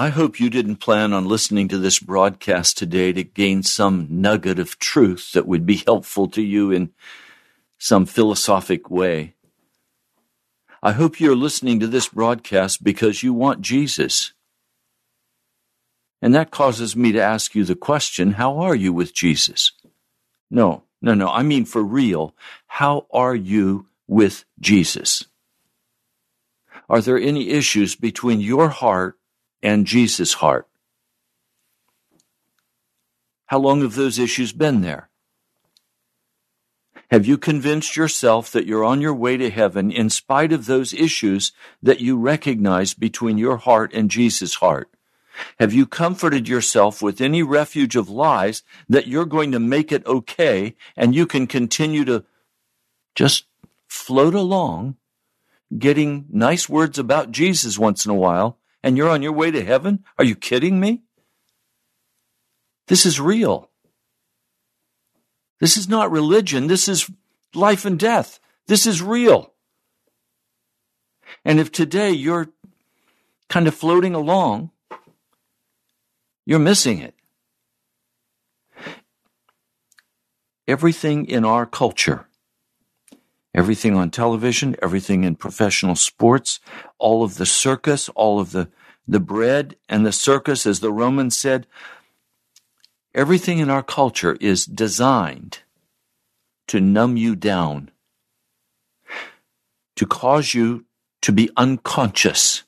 I hope you didn't plan on listening to this broadcast today to gain some nugget of truth that would be helpful to you in some philosophic way. I hope you're listening to this broadcast because you want Jesus. And that causes me to ask you the question how are you with Jesus? No, no, no. I mean for real. How are you with Jesus? Are there any issues between your heart and Jesus' heart? How long have those issues been there? Have you convinced yourself that you're on your way to heaven in spite of those issues that you recognize between your heart and Jesus' heart? Have you comforted yourself with any refuge of lies that you're going to make it okay and you can continue to just float along, getting nice words about Jesus once in a while, and you're on your way to heaven? Are you kidding me? This is real. This is not religion. This is life and death. This is real. And if today you're kind of floating along, you're missing it. Everything in our culture, everything on television, everything in professional sports, all of the circus, all of the, the bread and the circus, as the Romans said, everything in our culture is designed to numb you down, to cause you to be unconscious.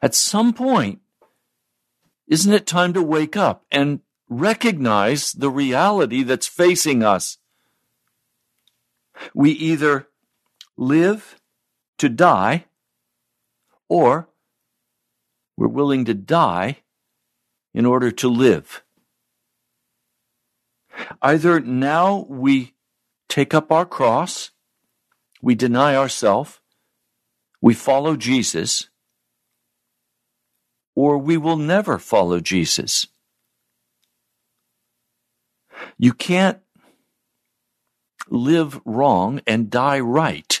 At some point, isn't it time to wake up and recognize the reality that's facing us? We either live to die or we're willing to die in order to live. Either now we take up our cross, we deny ourselves, we follow Jesus, or we will never follow Jesus. You can't live wrong and die right.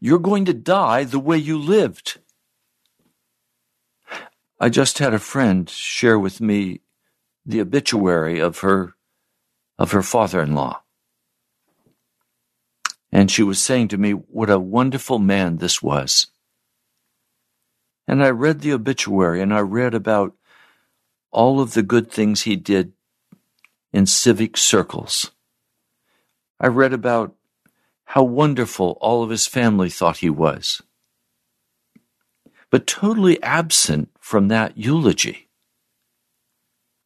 You're going to die the way you lived. I just had a friend share with me the obituary of her of her father-in-law. And she was saying to me what a wonderful man this was. And I read the obituary and I read about all of the good things he did in civic circles. I read about how wonderful all of his family thought he was. But totally absent from that eulogy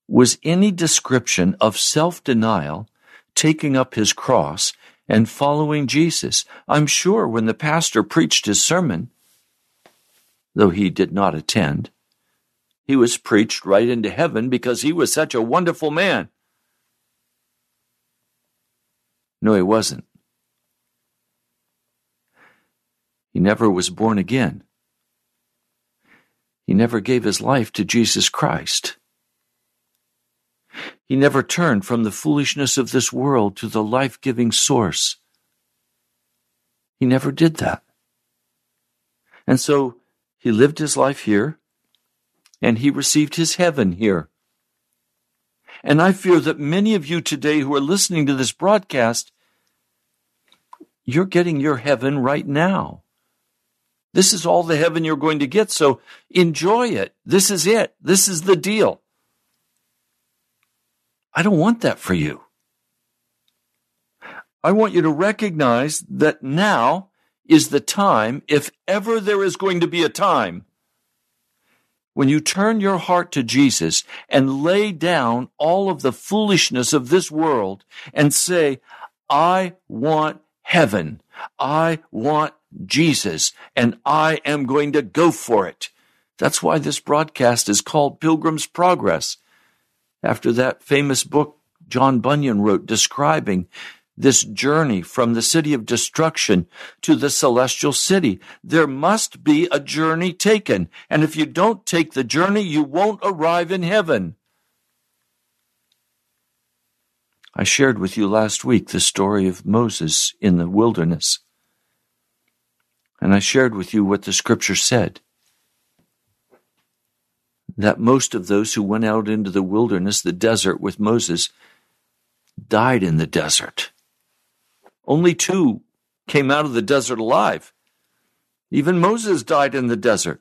was any description of self denial, taking up his cross, and following Jesus. I'm sure when the pastor preached his sermon, though he did not attend, he was preached right into heaven because he was such a wonderful man. No, he wasn't. He never was born again. He never gave his life to Jesus Christ. He never turned from the foolishness of this world to the life giving source. He never did that. And so he lived his life here and he received his heaven here. And I fear that many of you today who are listening to this broadcast, you're getting your heaven right now. This is all the heaven you're going to get, so enjoy it. This is it. This is the deal. I don't want that for you. I want you to recognize that now is the time, if ever there is going to be a time, when you turn your heart to Jesus and lay down all of the foolishness of this world and say, I want heaven. I want Jesus and I am going to go for it. That's why this broadcast is called Pilgrim's Progress. After that famous book John Bunyan wrote describing this journey from the city of destruction to the celestial city. There must be a journey taken. And if you don't take the journey, you won't arrive in heaven. I shared with you last week the story of Moses in the wilderness. And I shared with you what the scripture said that most of those who went out into the wilderness, the desert with Moses, died in the desert. Only two came out of the desert alive. Even Moses died in the desert.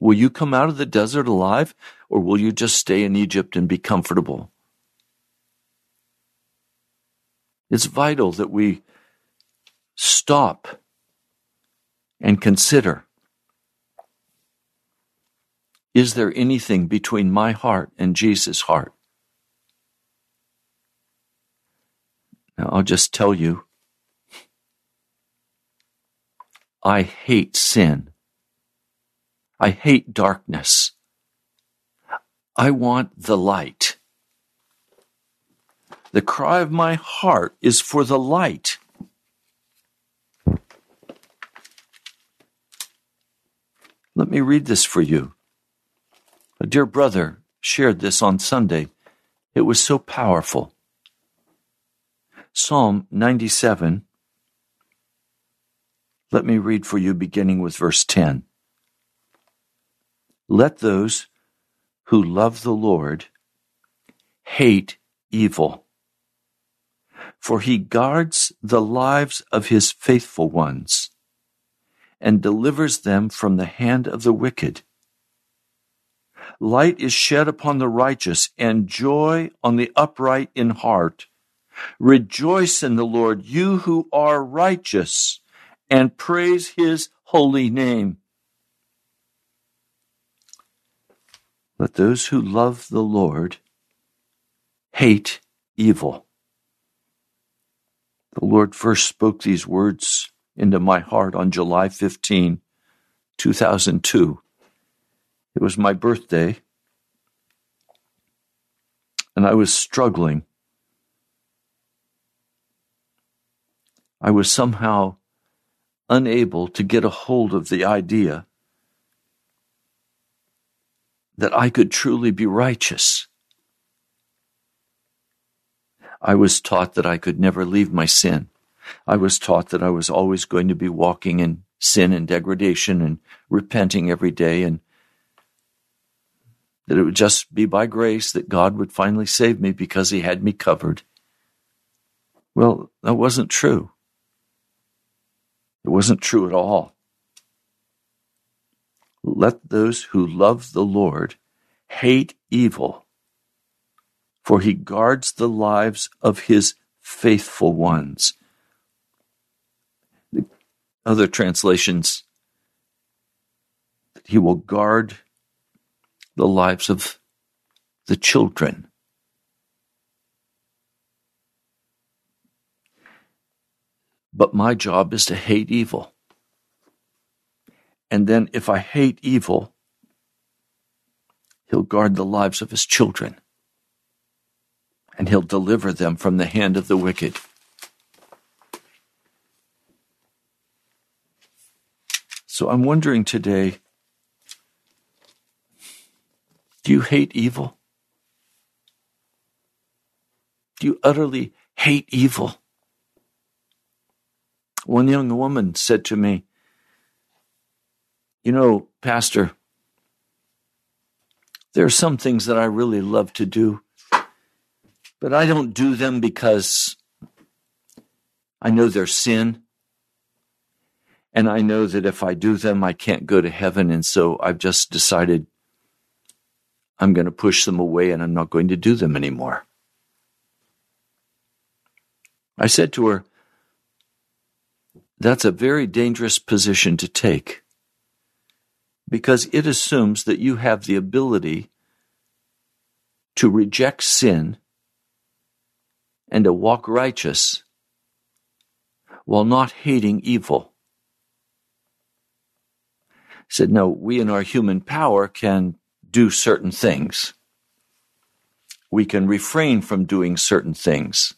Will you come out of the desert alive, or will you just stay in Egypt and be comfortable? It's vital that we stop and consider is there anything between my heart and Jesus' heart? Now, I'll just tell you I hate sin. I hate darkness. I want the light. The cry of my heart is for the light. Let me read this for you. A dear brother shared this on Sunday. It was so powerful. Psalm 97. Let me read for you beginning with verse 10. Let those who love the Lord hate evil, for he guards the lives of his faithful ones and delivers them from the hand of the wicked. Light is shed upon the righteous and joy on the upright in heart. Rejoice in the Lord, you who are righteous, and praise his holy name. Let those who love the Lord hate evil. The Lord first spoke these words into my heart on July 15, 2002. It was my birthday, and I was struggling I was somehow unable to get a hold of the idea that I could truly be righteous. I was taught that I could never leave my sin. I was taught that I was always going to be walking in sin and degradation and repenting every day and that it would just be by grace that God would finally save me because he had me covered. Well, that wasn't true. It wasn't true at all. Let those who love the Lord hate evil, for he guards the lives of his faithful ones. The other translations, he will guard the lives of the children. But my job is to hate evil. And then if I hate evil, he'll guard the lives of his children and he'll deliver them from the hand of the wicked. So I'm wondering today do you hate evil? Do you utterly hate evil? One young woman said to me, You know, Pastor, there are some things that I really love to do, but I don't do them because I know they're sin. And I know that if I do them, I can't go to heaven. And so I've just decided I'm going to push them away and I'm not going to do them anymore. I said to her, That's a very dangerous position to take because it assumes that you have the ability to reject sin and to walk righteous while not hating evil. I said, No, we in our human power can do certain things. We can refrain from doing certain things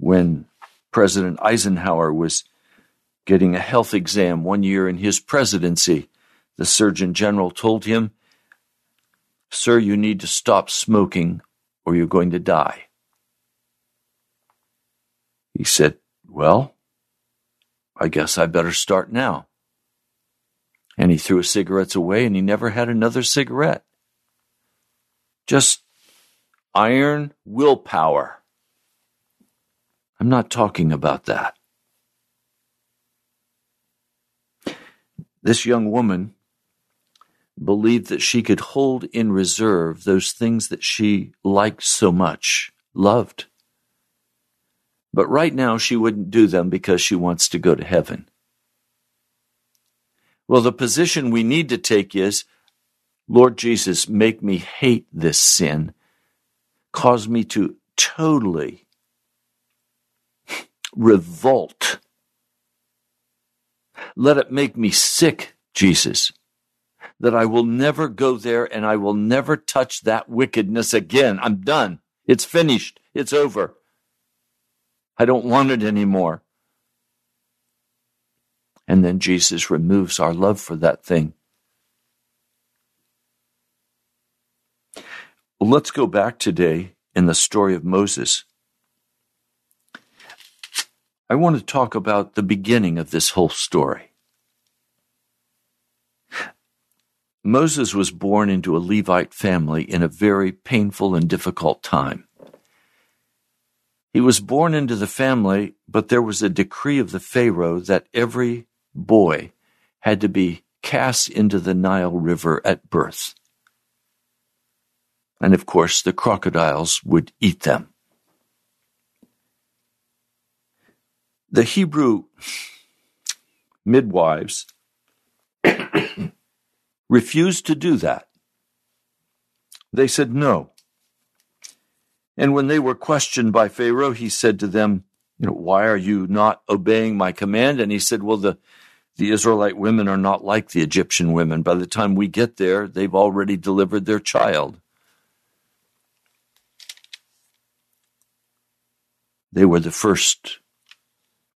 when President Eisenhower was getting a health exam one year in his presidency, the Surgeon General told him, Sir, you need to stop smoking or you're going to die. He said, Well, I guess I better start now. And he threw his cigarettes away and he never had another cigarette. Just iron willpower. I'm not talking about that. This young woman believed that she could hold in reserve those things that she liked so much, loved. But right now, she wouldn't do them because she wants to go to heaven. Well, the position we need to take is Lord Jesus, make me hate this sin, cause me to totally revolt. Let it make me sick, Jesus, that I will never go there and I will never touch that wickedness again. I'm done. It's finished. It's over. I don't want it anymore. And then Jesus removes our love for that thing. Let's go back today in the story of Moses. I want to talk about the beginning of this whole story. Moses was born into a Levite family in a very painful and difficult time. He was born into the family, but there was a decree of the Pharaoh that every boy had to be cast into the Nile River at birth. And of course, the crocodiles would eat them. The Hebrew midwives refused to do that. They said no. And when they were questioned by Pharaoh, he said to them, you know, why are you not obeying my command? And he said, well, the, the Israelite women are not like the Egyptian women. By the time we get there, they've already delivered their child. They were the first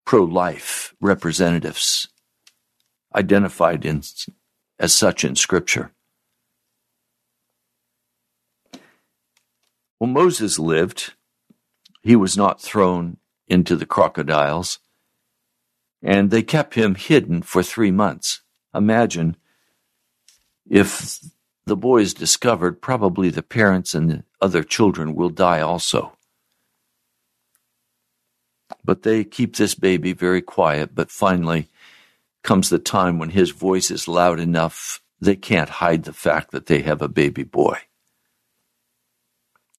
pro life representatives identified in, as such in Scripture. Well, Moses lived. He was not thrown into the crocodiles, and they kept him hidden for three months. Imagine if the boy is discovered, probably the parents and the other children will die also. But they keep this baby very quiet, but finally comes the time when his voice is loud enough they can't hide the fact that they have a baby boy.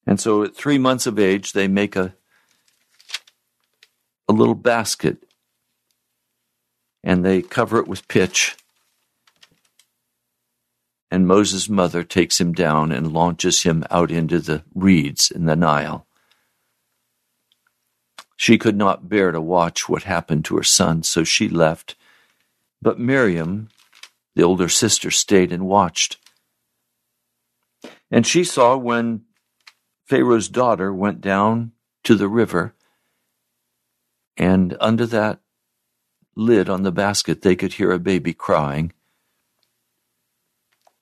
And so at three months of age, they make a, a little basket and they cover it with pitch. And Moses' mother takes him down and launches him out into the reeds in the Nile. She could not bear to watch what happened to her son, so she left. But Miriam, the older sister, stayed and watched. And she saw when Pharaoh's daughter went down to the river, and under that lid on the basket, they could hear a baby crying.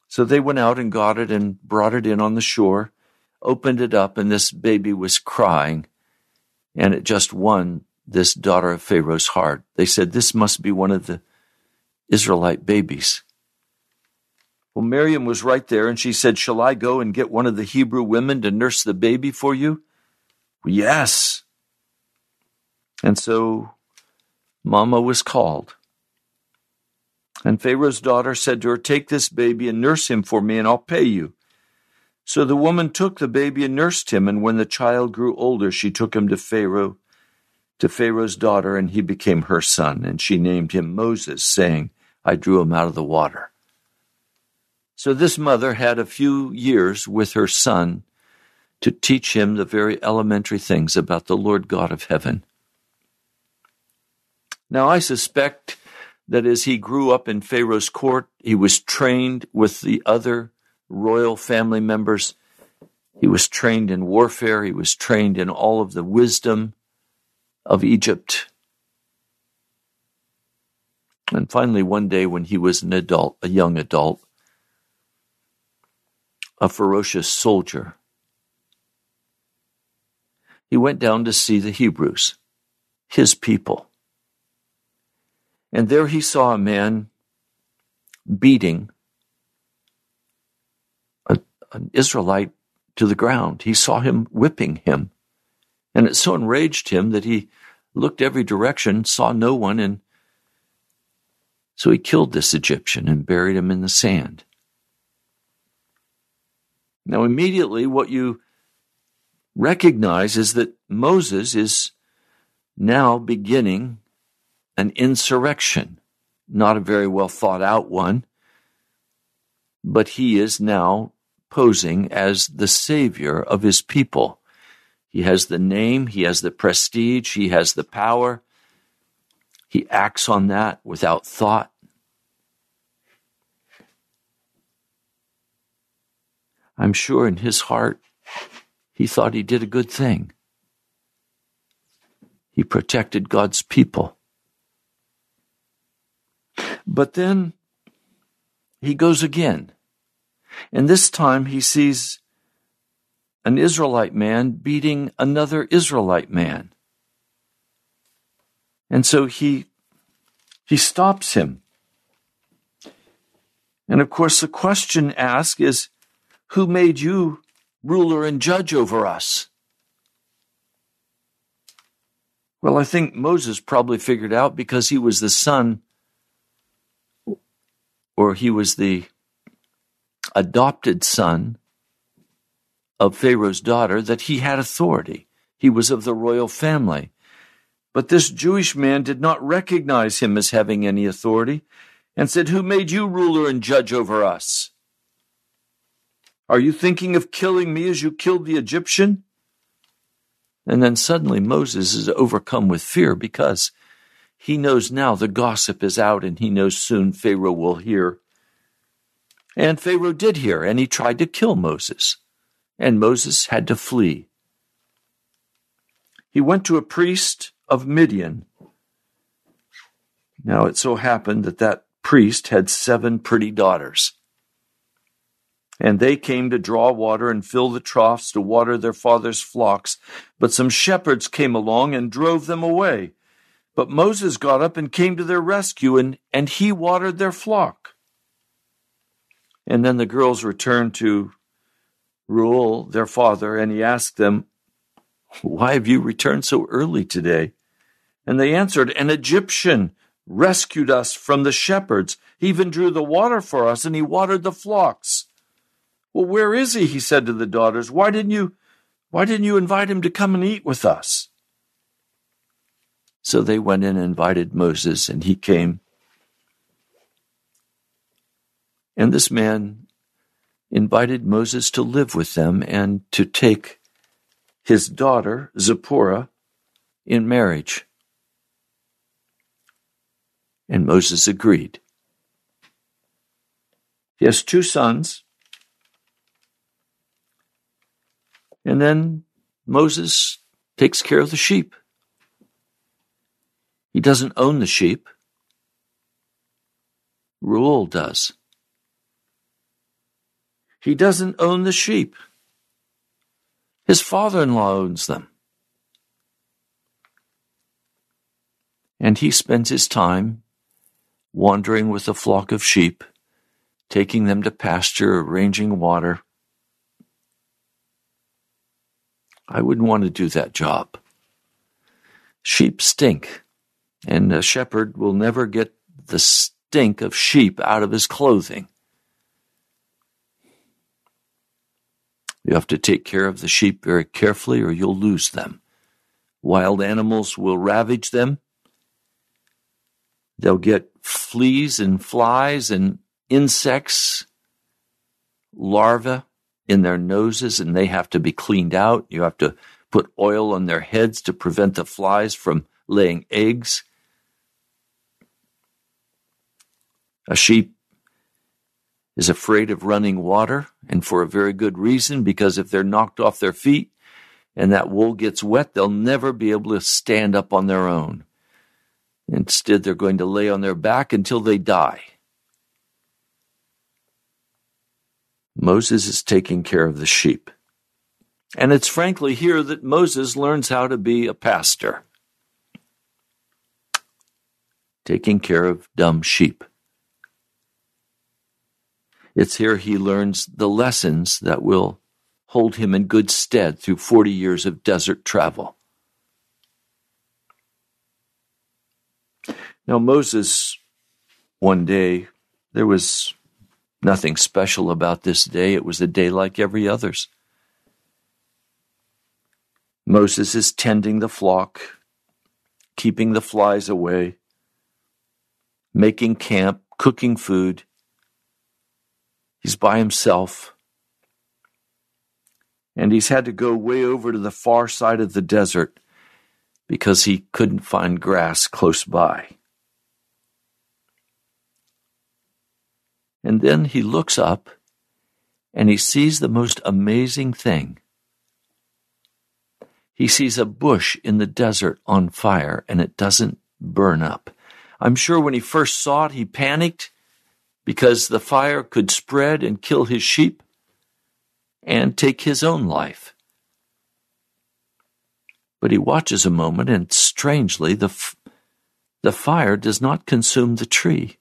So they went out and got it and brought it in on the shore, opened it up, and this baby was crying. And it just won this daughter of Pharaoh's heart. They said, This must be one of the Israelite babies. Well, Miriam was right there and she said, Shall I go and get one of the Hebrew women to nurse the baby for you? Yes. And so Mama was called. And Pharaoh's daughter said to her, Take this baby and nurse him for me, and I'll pay you. So the woman took the baby and nursed him, and when the child grew older, she took him to Pharaoh, to Pharaoh's daughter, and he became her son, and she named him Moses, saying, I drew him out of the water. So this mother had a few years with her son to teach him the very elementary things about the Lord God of heaven. Now, I suspect that as he grew up in Pharaoh's court, he was trained with the other royal family members. He was trained in warfare. He was trained in all of the wisdom of Egypt. And finally, one day when he was an adult, a young adult, a ferocious soldier, he went down to see the Hebrews, his people. And there he saw a man beating a, an Israelite to the ground. He saw him whipping him. And it so enraged him that he looked every direction, saw no one, and so he killed this Egyptian and buried him in the sand. Now, immediately, what you recognize is that Moses is now beginning an insurrection, not a very well thought out one, but he is now posing as the savior of his people. He has the name, he has the prestige, he has the power. He acts on that without thought. I'm sure in his heart, he thought he did a good thing. He protected God's people. But then he goes again. And this time he sees an Israelite man beating another Israelite man. And so he, he stops him. And of course, the question asked is, Who made you ruler and judge over us? Well, I think Moses probably figured out because he was the son or he was the adopted son of Pharaoh's daughter, that he had authority. He was of the royal family. But this Jewish man did not recognize him as having any authority and said, Who made you ruler and judge over us? Are you thinking of killing me as you killed the Egyptian? And then suddenly Moses is overcome with fear because he knows now the gossip is out and he knows soon Pharaoh will hear. And Pharaoh did hear, and he tried to kill Moses. And Moses had to flee. He went to a priest of Midian. Now it so happened that that priest had seven pretty daughters. And they came to draw water and fill the troughs to water their father's flocks. But some shepherds came along and drove them away. But Moses got up and came to their rescue, and, and he watered their flock. And then the girls returned to Reuel, their father, and he asked them, Why have you returned so early today? And they answered, An Egyptian rescued us from the shepherds. He even drew the water for us, and he watered the flocks. Well, where is he? He said to the daughters. Why didn't you why didn't you invite him to come and eat with us? So they went in and invited Moses, and he came. And this man invited Moses to live with them and to take his daughter, Zipporah, in marriage. And Moses agreed. He has two sons. And then Moses takes care of the sheep. He doesn't own the sheep. Reuel does. He doesn't own the sheep. His father in law owns them. And he spends his time wandering with a flock of sheep, taking them to pasture, arranging water. I wouldn't want to do that job. Sheep stink, and a shepherd will never get the stink of sheep out of his clothing. You have to take care of the sheep very carefully or you'll lose them. Wild animals will ravage them. They'll get fleas and flies and insects, larvae in their noses, and they have to be cleaned out. You have to put oil on their heads to prevent the flies from laying eggs. A sheep is afraid of running water, and for a very good reason, because if they're knocked off their feet and that wool gets wet, they'll never be able to stand up on their own. Instead, they're going to lay on their back until they die. Moses is taking care of the sheep. And it's frankly here that Moses learns how to be a pastor, taking care of dumb sheep. It's here he learns the lessons that will hold him in good stead through 40 years of desert travel. Now, Moses, one day, there was nothing special about this day. It was a day like every others. Moses is tending the flock, keeping the flies away, making camp, cooking food. He's by himself. And he's had to go way over to the far side of the desert because he couldn't find grass close by. And then he looks up and he sees the most amazing thing. He sees a bush in the desert on fire and it doesn't burn up. I'm sure when he first saw it, he panicked because the fire could spread and kill his sheep and take his own life. But he watches a moment, and strangely, the, f- the fire does not consume the tree.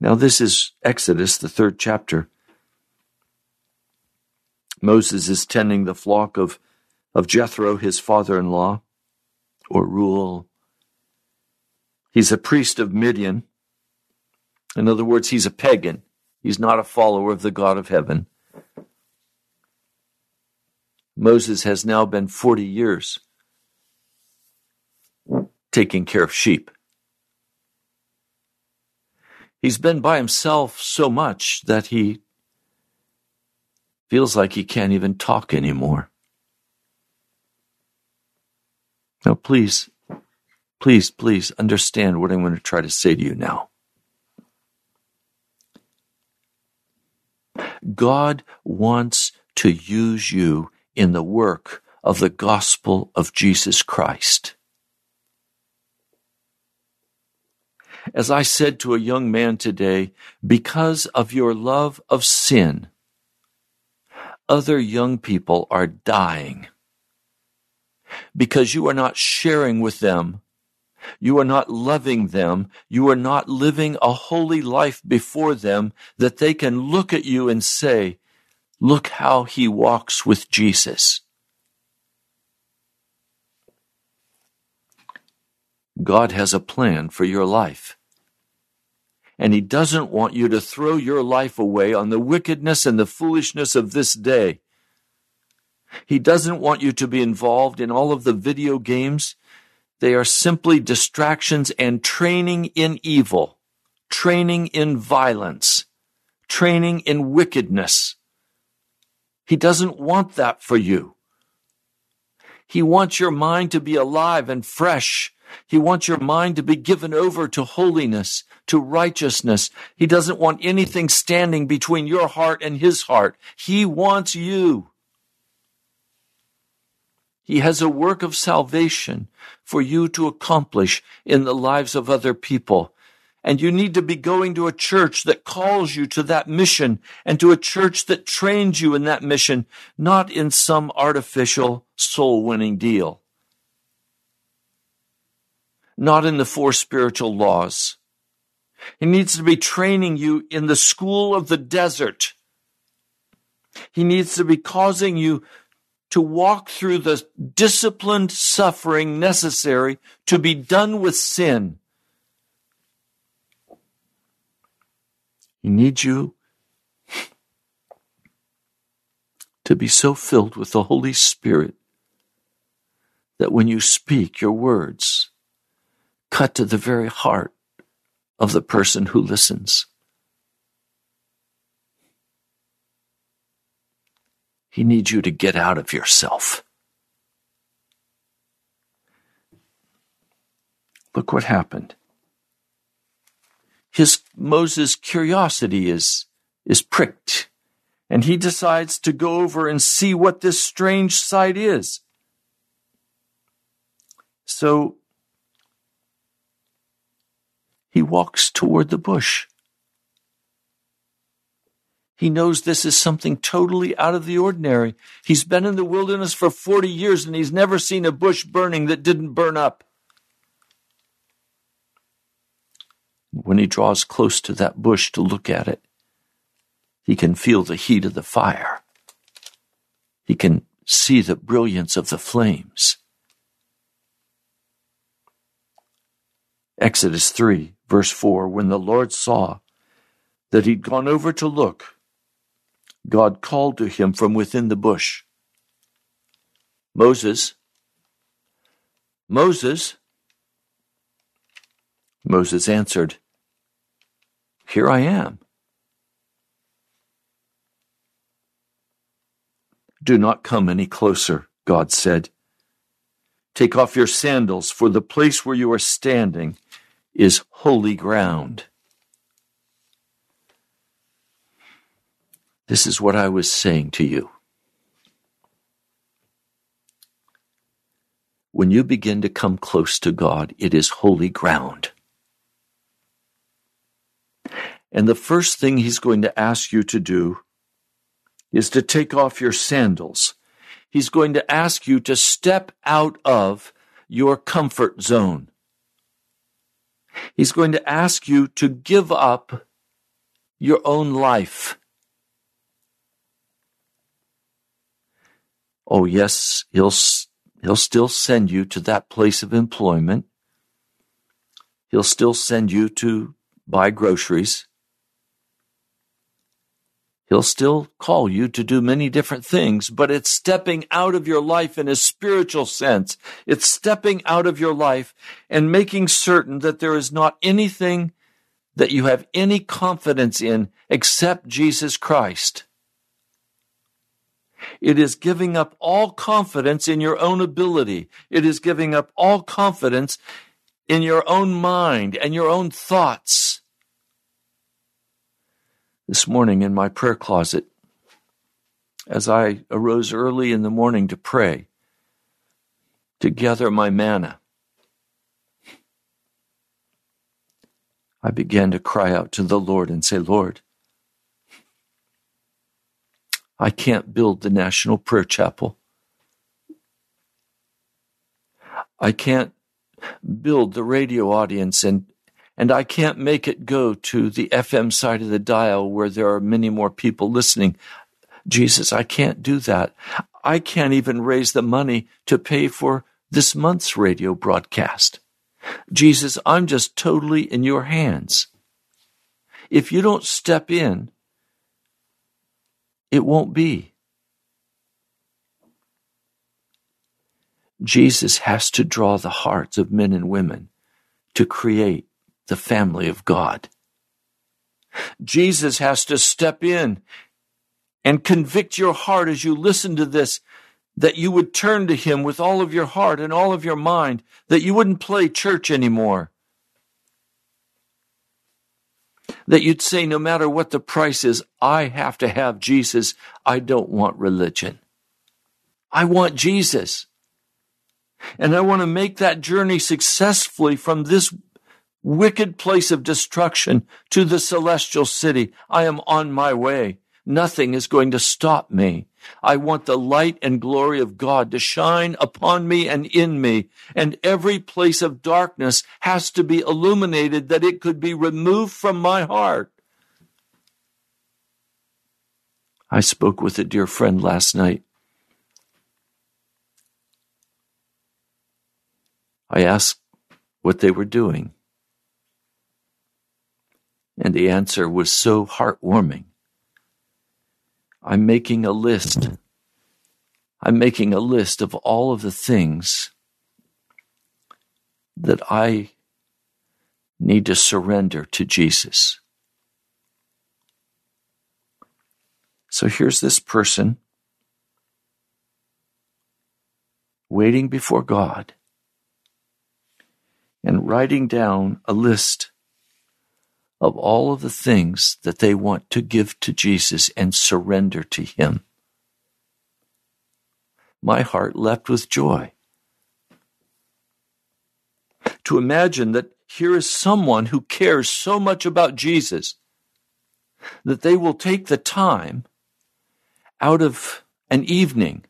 Now, this is Exodus, the third chapter. Moses is tending the flock of, of Jethro, his father in law, or Reuel. He's a priest of Midian. In other words, he's a pagan. He's not a follower of the God of heaven. Moses has now been 40 years taking care of sheep. He's been by himself so much that he feels like he can't even talk anymore. Now, please, please, please understand what I'm going to try to say to you now. God wants to use you in the work of the gospel of Jesus Christ. As I said to a young man today, because of your love of sin, other young people are dying because you are not sharing with them you are not loving them. You are not living a holy life before them that they can look at you and say, Look how he walks with Jesus. God has a plan for your life. And He doesn't want you to throw your life away on the wickedness and the foolishness of this day. He doesn't want you to be involved in all of the video games they are simply distractions and training in evil, training in violence, training in wickedness. He doesn't want that for you. He wants your mind to be alive and fresh. He wants your mind to be given over to holiness, to righteousness. He doesn't want anything standing between your heart and his heart. He wants you. He has a work of salvation for you to accomplish in the lives of other people. And you need to be going to a church that calls you to that mission and to a church that trains you in that mission, not in some artificial soul winning deal. Not in the four spiritual laws. He needs to be training you in the school of the desert. He needs to be causing you to walk through the disciplined suffering necessary to be done with sin. He needs you to be so filled with the Holy Spirit that when you speak, your words cut to the very heart of the person who listens. He needs you to get out of yourself. Look what happened. His Moses' curiosity is, is pricked, and he decides to go over and see what this strange sight is. So he walks toward the bush. He knows this is something totally out of the ordinary. He's been in the wilderness for 40 years and he's never seen a bush burning that didn't burn up. When he draws close to that bush to look at it, he can feel the heat of the fire. He can see the brilliance of the flames. Exodus 3, verse 4 When the Lord saw that he'd gone over to look, God called to him from within the bush Moses, Moses. Moses answered, Here I am. Do not come any closer, God said. Take off your sandals, for the place where you are standing is holy ground. This is what I was saying to you. When you begin to come close to God, it is holy ground. And the first thing He's going to ask you to do is to take off your sandals. He's going to ask you to step out of your comfort zone. He's going to ask you to give up your own life. Oh, yes, he'll, he'll still send you to that place of employment. He'll still send you to buy groceries. He'll still call you to do many different things, but it's stepping out of your life in a spiritual sense. It's stepping out of your life and making certain that there is not anything that you have any confidence in except Jesus Christ. It is giving up all confidence in your own ability. It is giving up all confidence in your own mind and your own thoughts. This morning in my prayer closet, as I arose early in the morning to pray, to gather my manna, I began to cry out to the Lord and say, Lord, I can't build the National Prayer Chapel. I can't build the radio audience and and I can't make it go to the FM side of the dial where there are many more people listening. Jesus, I can't do that. I can't even raise the money to pay for this month's radio broadcast. Jesus, I'm just totally in your hands. If you don't step in, it won't be. Jesus has to draw the hearts of men and women to create the family of God. Jesus has to step in and convict your heart as you listen to this that you would turn to Him with all of your heart and all of your mind, that you wouldn't play church anymore. That you'd say, no matter what the price is, I have to have Jesus. I don't want religion. I want Jesus. And I want to make that journey successfully from this wicked place of destruction to the celestial city. I am on my way. Nothing is going to stop me. I want the light and glory of God to shine upon me and in me, and every place of darkness has to be illuminated that it could be removed from my heart. I spoke with a dear friend last night. I asked what they were doing. And the answer was so heartwarming. I'm making a list. I'm making a list of all of the things that I need to surrender to Jesus. So here's this person waiting before God and writing down a list of all of the things that they want to give to Jesus and surrender to Him. My heart leapt with joy. To imagine that here is someone who cares so much about Jesus that they will take the time out of an evening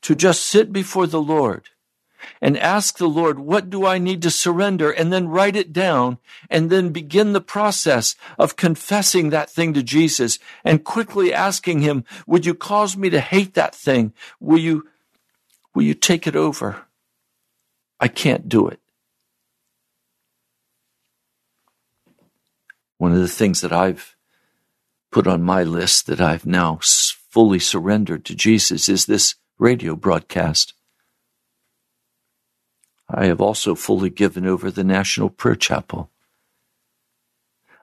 to just sit before the Lord and ask the Lord, what do I need to surrender? And then write it down and then begin the process of confessing that thing to Jesus and quickly asking him, would you cause me to hate that thing? Will you, will you take it over? I can't do it. One of the things that I've put on my list that I've now fully surrendered to Jesus is this radio broadcast. I have also fully given over the National Prayer Chapel.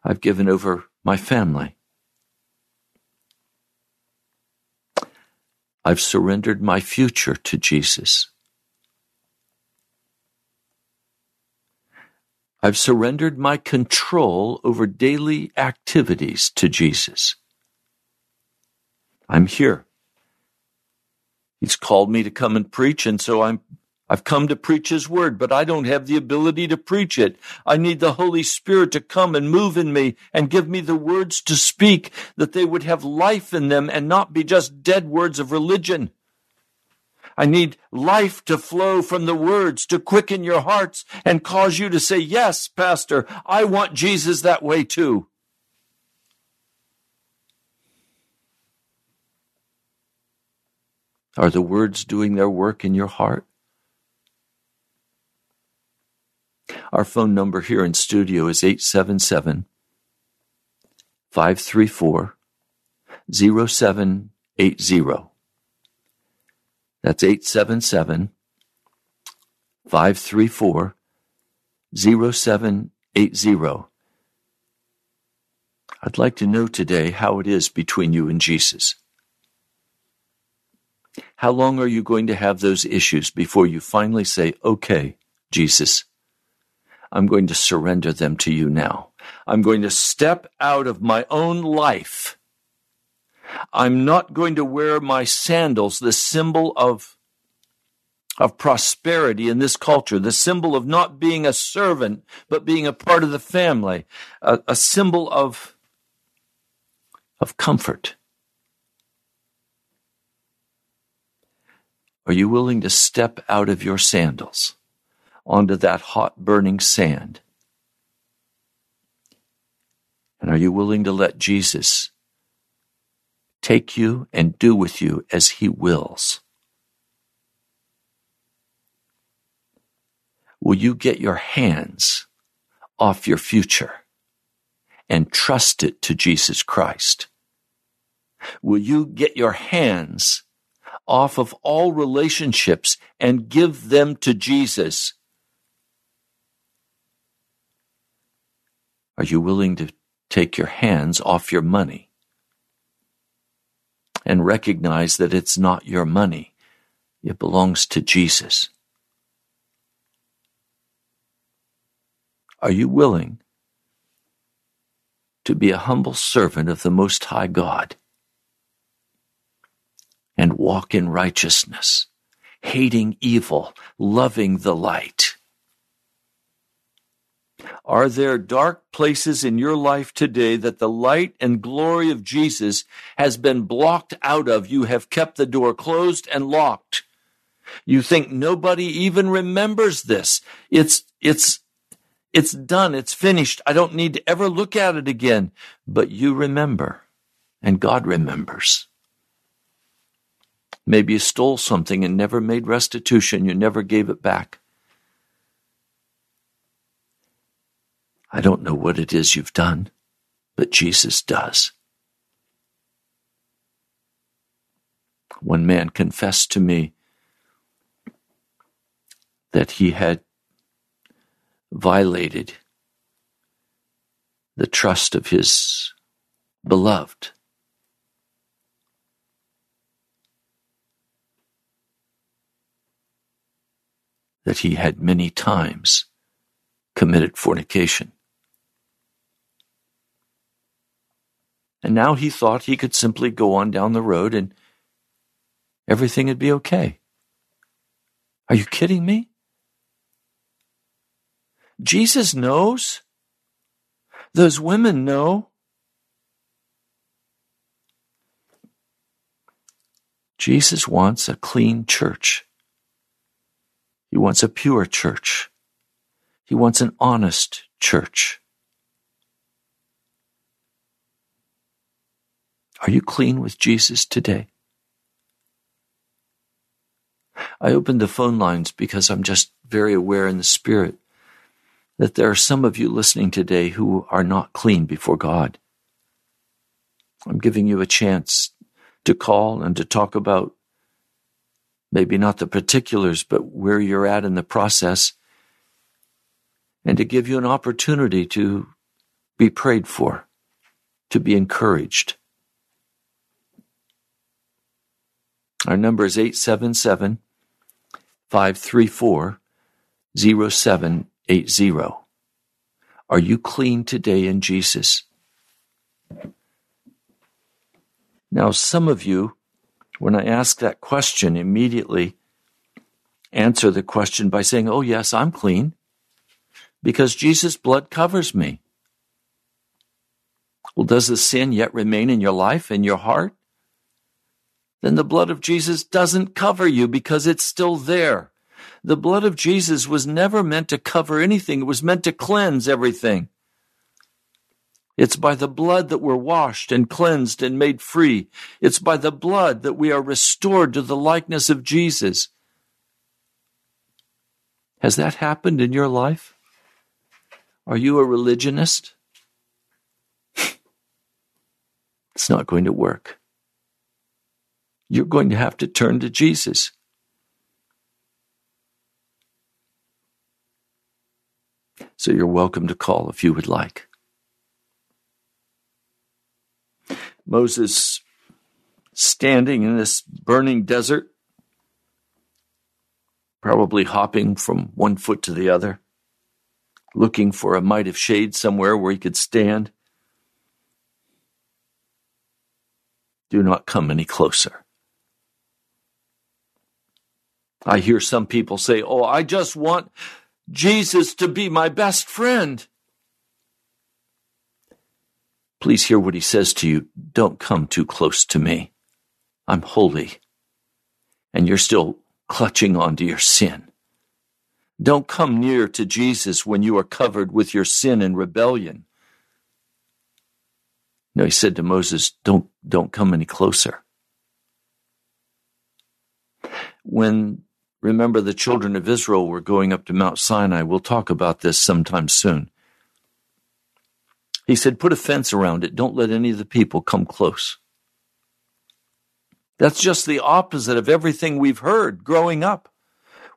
I've given over my family. I've surrendered my future to Jesus. I've surrendered my control over daily activities to Jesus. I'm here. He's called me to come and preach, and so I'm I've come to preach his word, but I don't have the ability to preach it. I need the Holy Spirit to come and move in me and give me the words to speak that they would have life in them and not be just dead words of religion. I need life to flow from the words to quicken your hearts and cause you to say, yes, pastor, I want Jesus that way too. Are the words doing their work in your heart? Our phone number here in studio is 877 534 0780. That's 877 534 0780. I'd like to know today how it is between you and Jesus. How long are you going to have those issues before you finally say, okay, Jesus, I'm going to surrender them to you now. I'm going to step out of my own life. I'm not going to wear my sandals, the symbol of, of prosperity in this culture, the symbol of not being a servant, but being a part of the family, a, a symbol of, of comfort. Are you willing to step out of your sandals? Onto that hot burning sand? And are you willing to let Jesus take you and do with you as he wills? Will you get your hands off your future and trust it to Jesus Christ? Will you get your hands off of all relationships and give them to Jesus Are you willing to take your hands off your money and recognize that it's not your money, it belongs to Jesus. Are you willing to be a humble servant of the Most High God and walk in righteousness, hating evil, loving the light? Are there dark places in your life today that the light and glory of Jesus has been blocked out of? You have kept the door closed and locked. You think nobody even remembers this. It's, it's, it's done. It's finished. I don't need to ever look at it again. But you remember and God remembers. Maybe you stole something and never made restitution. You never gave it back. I don't know what it is you've done, but Jesus does. One man confessed to me that he had violated the trust of his beloved. That he had many times committed fornication. And now he thought he could simply go on down the road and everything would be okay. Are you kidding me? Jesus knows. Those women know. Jesus wants a clean church. He wants a pure church. He wants an honest church. Are you clean with Jesus today? I opened the phone lines because I'm just very aware in the spirit that there are some of you listening today who are not clean before God. I'm giving you a chance to call and to talk about maybe not the particulars, but where you're at in the process, and to give you an opportunity to be prayed for, to be encouraged. Our number is 877 534 0780. Are you clean today in Jesus? Now, some of you, when I ask that question, immediately answer the question by saying, Oh, yes, I'm clean because Jesus' blood covers me. Well, does the sin yet remain in your life, in your heart? Then the blood of Jesus doesn't cover you because it's still there. The blood of Jesus was never meant to cover anything. It was meant to cleanse everything. It's by the blood that we're washed and cleansed and made free. It's by the blood that we are restored to the likeness of Jesus. Has that happened in your life? Are you a religionist? it's not going to work you're going to have to turn to Jesus. So you're welcome to call if you would like. Moses standing in this burning desert, probably hopping from one foot to the other, looking for a mite of shade somewhere where he could stand. Do not come any closer. I hear some people say, Oh, I just want Jesus to be my best friend. Please hear what he says to you. Don't come too close to me. I'm holy. And you're still clutching onto your sin. Don't come near to Jesus when you are covered with your sin and rebellion. No, he said to Moses, don't, don't come any closer. When Remember, the children of Israel were going up to Mount Sinai. We'll talk about this sometime soon. He said, Put a fence around it. Don't let any of the people come close. That's just the opposite of everything we've heard growing up.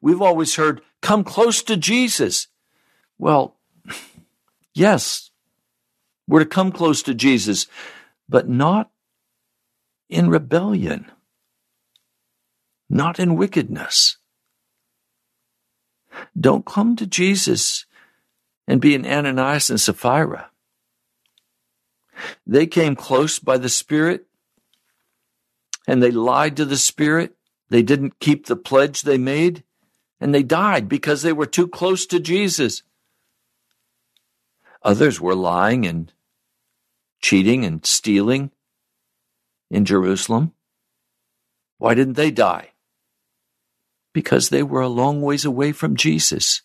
We've always heard, Come close to Jesus. Well, yes, we're to come close to Jesus, but not in rebellion, not in wickedness. Don't come to Jesus and be an Ananias and Sapphira. They came close by the Spirit and they lied to the Spirit. They didn't keep the pledge they made and they died because they were too close to Jesus. Others were lying and cheating and stealing in Jerusalem. Why didn't they die? Because they were a long ways away from Jesus.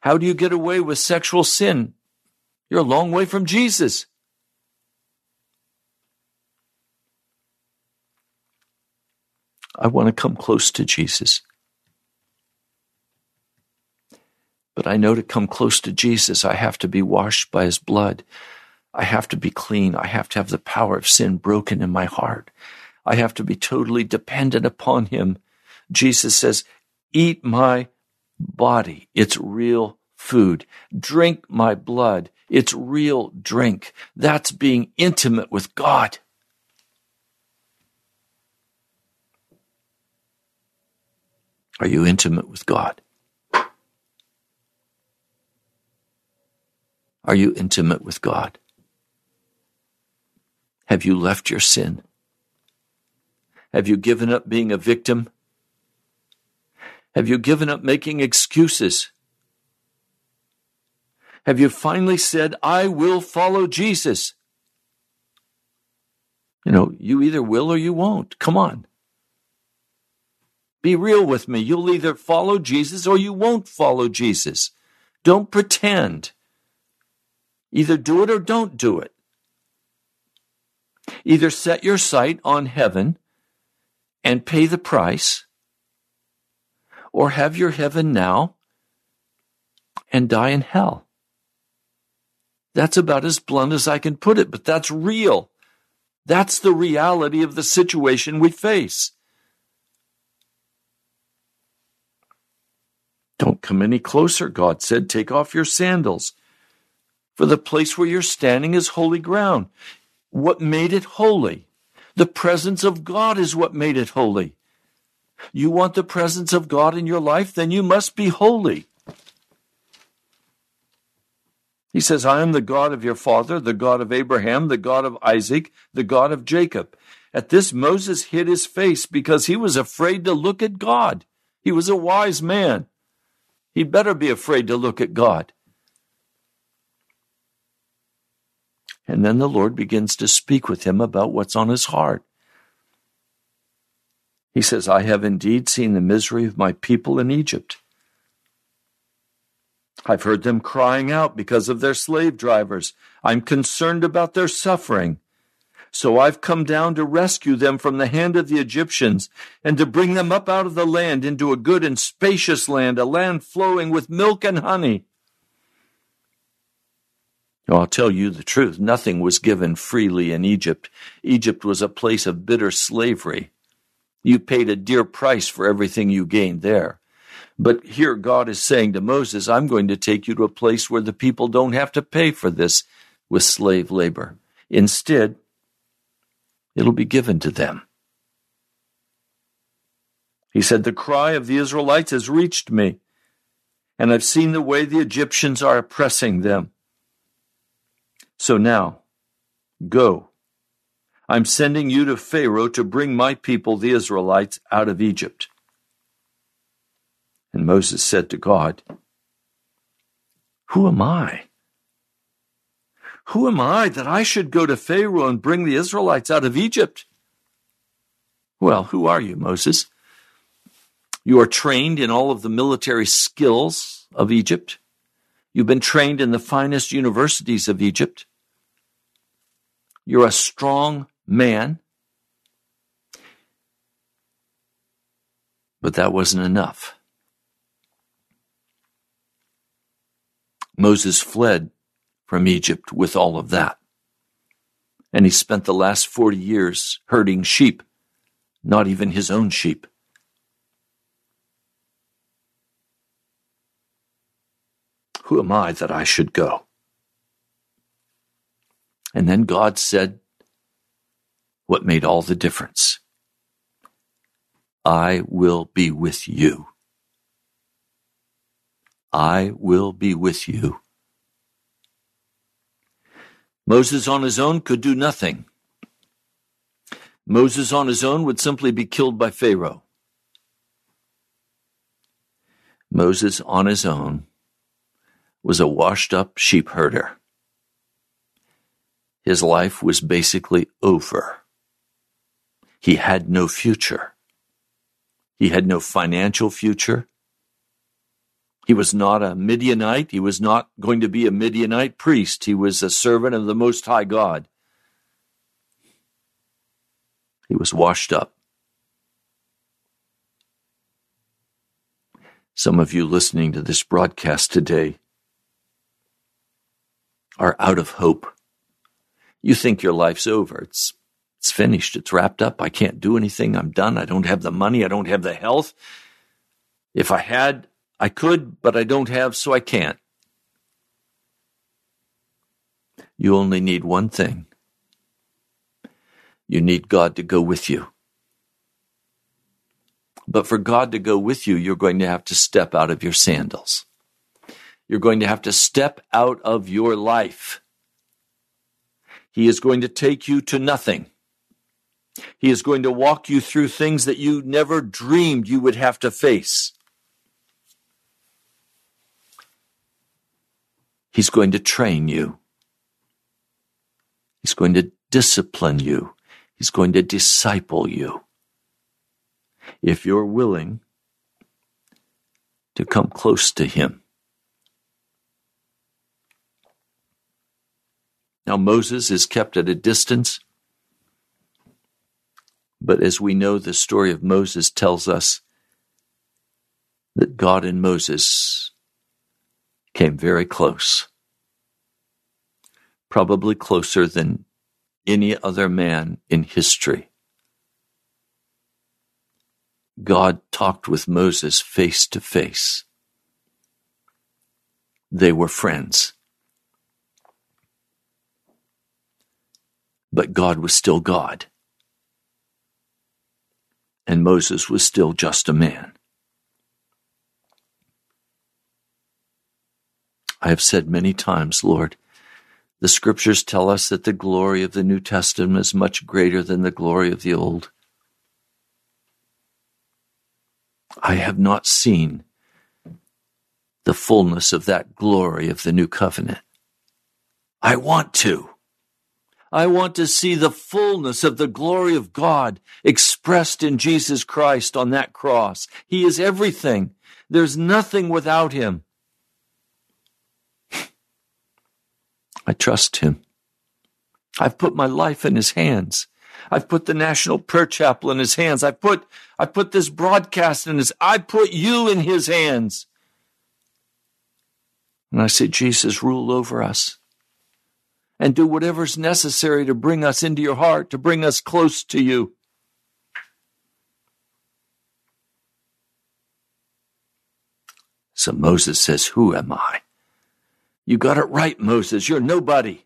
How do you get away with sexual sin? You're a long way from Jesus. I want to come close to Jesus. But I know to come close to Jesus, I have to be washed by his blood. I have to be clean. I have to have the power of sin broken in my heart. I have to be totally dependent upon him. Jesus says, Eat my body. It's real food. Drink my blood. It's real drink. That's being intimate with God. Are you intimate with God? Are you intimate with God? Have you left your sin? Have you given up being a victim? Have you given up making excuses? Have you finally said, I will follow Jesus? You know, you either will or you won't. Come on. Be real with me. You'll either follow Jesus or you won't follow Jesus. Don't pretend. Either do it or don't do it. Either set your sight on heaven and pay the price, or have your heaven now and die in hell. That's about as blunt as I can put it, but that's real. That's the reality of the situation we face. Don't come any closer, God said. Take off your sandals. For the place where you're standing is holy ground. What made it holy? The presence of God is what made it holy. You want the presence of God in your life? Then you must be holy. He says, I am the God of your father, the God of Abraham, the God of Isaac, the God of Jacob. At this, Moses hid his face because he was afraid to look at God. He was a wise man. He'd better be afraid to look at God. And then the Lord begins to speak with him about what's on his heart. He says, I have indeed seen the misery of my people in Egypt. I've heard them crying out because of their slave drivers. I'm concerned about their suffering. So I've come down to rescue them from the hand of the Egyptians and to bring them up out of the land into a good and spacious land, a land flowing with milk and honey. Oh, I'll tell you the truth. Nothing was given freely in Egypt. Egypt was a place of bitter slavery. You paid a dear price for everything you gained there. But here God is saying to Moses, I'm going to take you to a place where the people don't have to pay for this with slave labor. Instead, it'll be given to them. He said, The cry of the Israelites has reached me, and I've seen the way the Egyptians are oppressing them. So now, go. I'm sending you to Pharaoh to bring my people, the Israelites, out of Egypt. And Moses said to God, Who am I? Who am I that I should go to Pharaoh and bring the Israelites out of Egypt? Well, who are you, Moses? You are trained in all of the military skills of Egypt. You've been trained in the finest universities of Egypt. You're a strong man. But that wasn't enough. Moses fled from Egypt with all of that. And he spent the last 40 years herding sheep, not even his own sheep. Who am I that I should go? And then God said what made all the difference. I will be with you. I will be with you. Moses on his own could do nothing. Moses on his own would simply be killed by Pharaoh. Moses on his own was a washed up sheep herder. His life was basically over. He had no future. He had no financial future. He was not a Midianite. He was not going to be a Midianite priest. He was a servant of the Most High God. He was washed up. Some of you listening to this broadcast today are out of hope. You think your life's over. It's, it's finished. It's wrapped up. I can't do anything. I'm done. I don't have the money. I don't have the health. If I had, I could, but I don't have, so I can't. You only need one thing. You need God to go with you. But for God to go with you, you're going to have to step out of your sandals. You're going to have to step out of your life. He is going to take you to nothing. He is going to walk you through things that you never dreamed you would have to face. He's going to train you. He's going to discipline you. He's going to disciple you. If you're willing to come close to Him. Now, Moses is kept at a distance, but as we know, the story of Moses tells us that God and Moses came very close, probably closer than any other man in history. God talked with Moses face to face. They were friends. But God was still God. And Moses was still just a man. I have said many times, Lord, the scriptures tell us that the glory of the New Testament is much greater than the glory of the Old. I have not seen the fullness of that glory of the New Covenant. I want to. I want to see the fullness of the glory of God expressed in Jesus Christ on that cross. He is everything. There's nothing without him. I trust him. I've put my life in his hands. I've put the National Prayer Chapel in his hands. I put I put this broadcast in his I put you in his hands. And I say, Jesus, rule over us. And do whatever's necessary to bring us into your heart, to bring us close to you. So Moses says, Who am I? You got it right, Moses. You're nobody.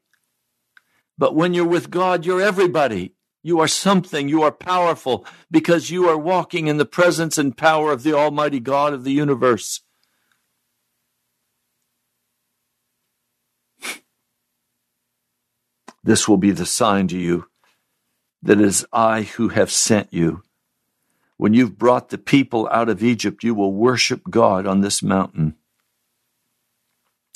But when you're with God, you're everybody. You are something. You are powerful because you are walking in the presence and power of the Almighty God of the universe. This will be the sign to you that it is I who have sent you. When you've brought the people out of Egypt, you will worship God on this mountain.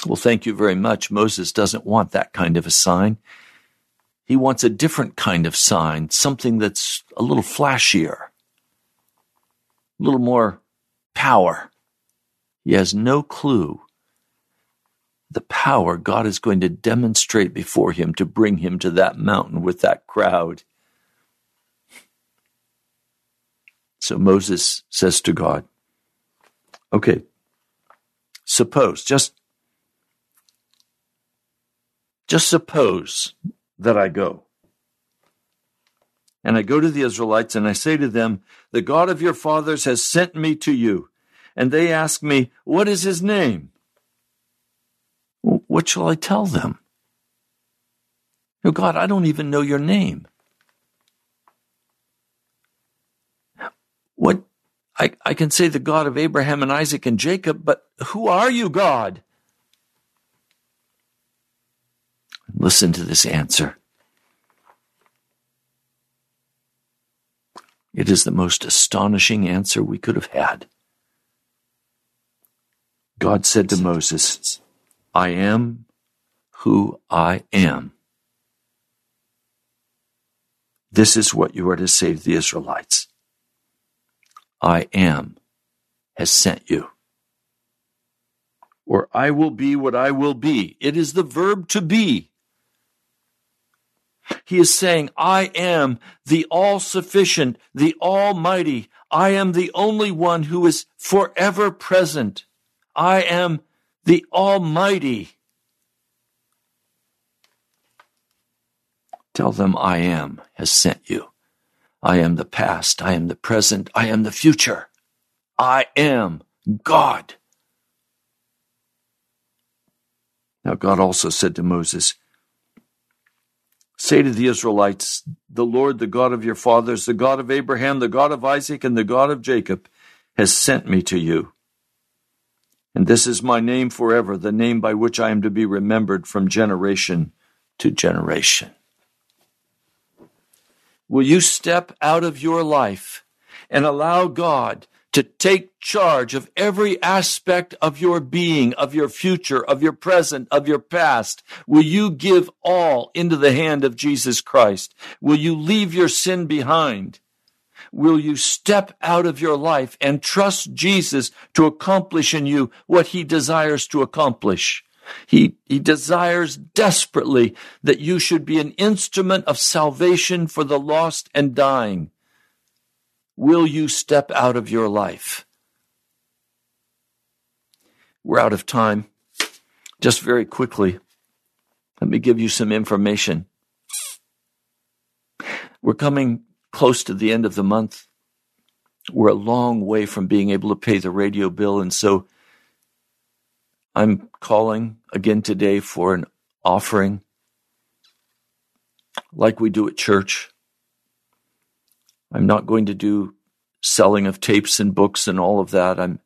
Well, thank you very much. Moses doesn't want that kind of a sign. He wants a different kind of sign, something that's a little flashier, a little more power. He has no clue the power God is going to demonstrate before him to bring him to that mountain with that crowd. So Moses says to God, Okay, suppose, just just suppose that I go. And I go to the Israelites and I say to them, The God of your fathers has sent me to you. And they ask me, What is his name? What shall I tell them? Oh God, I don't even know your name. What I, I can say the God of Abraham and Isaac and Jacob, but who are you, God? Listen to this answer. It is the most astonishing answer we could have had. God said to Moses, I am who I am. This is what you are to say to the Israelites I am has sent you. Or I will be what I will be. It is the verb to be. He is saying, I am the all sufficient, the almighty. I am the only one who is forever present. I am the almighty. Tell them I am has sent you. I am the past. I am the present. I am the future. I am God. Now, God also said to Moses, Say to the Israelites, The Lord, the God of your fathers, the God of Abraham, the God of Isaac, and the God of Jacob, has sent me to you. And this is my name forever, the name by which I am to be remembered from generation to generation. Will you step out of your life and allow God to take charge of every aspect of your being, of your future, of your present, of your past? Will you give all into the hand of Jesus Christ? Will you leave your sin behind? Will you step out of your life and trust Jesus to accomplish in you what he desires to accomplish? He, he desires desperately that you should be an instrument of salvation for the lost and dying will you step out of your life? We're out of time. Just very quickly, let me give you some information. We're coming close to the end of the month. We're a long way from being able to pay the radio bill, and so I'm calling again today for an offering like we do at church. I'm not going to do selling of tapes and books and all of that. I'm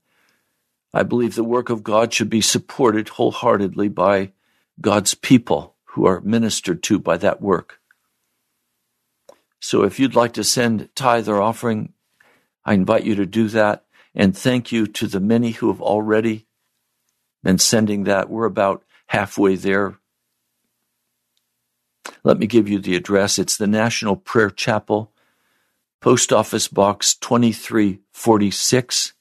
I believe the work of God should be supported wholeheartedly by God's people who are ministered to by that work. So if you'd like to send tithe or offering, I invite you to do that. And thank you to the many who have already been sending that. We're about halfway there. Let me give you the address. It's the National Prayer Chapel, Post Office Box 2346,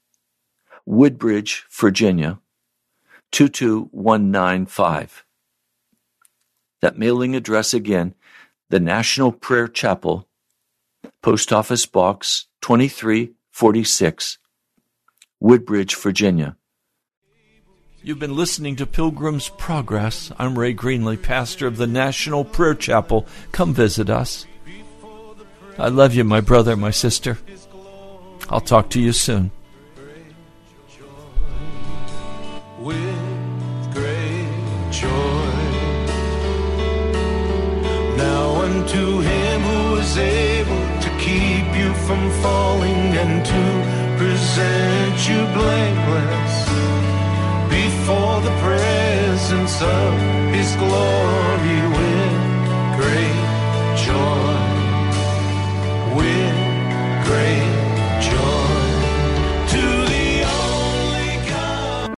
Woodbridge, Virginia 22195. That mailing address again, the National Prayer Chapel, Post Office Box 2346, Woodbridge, Virginia. You've been listening to Pilgrim's Progress. I'm Ray Greenley, pastor of the National Prayer Chapel. Come visit us. I love you, my brother, my sister. I'll talk to you soon. with great joy. Now unto him who is able to keep you from falling and to present you blameless before the presence of His glory with great joy.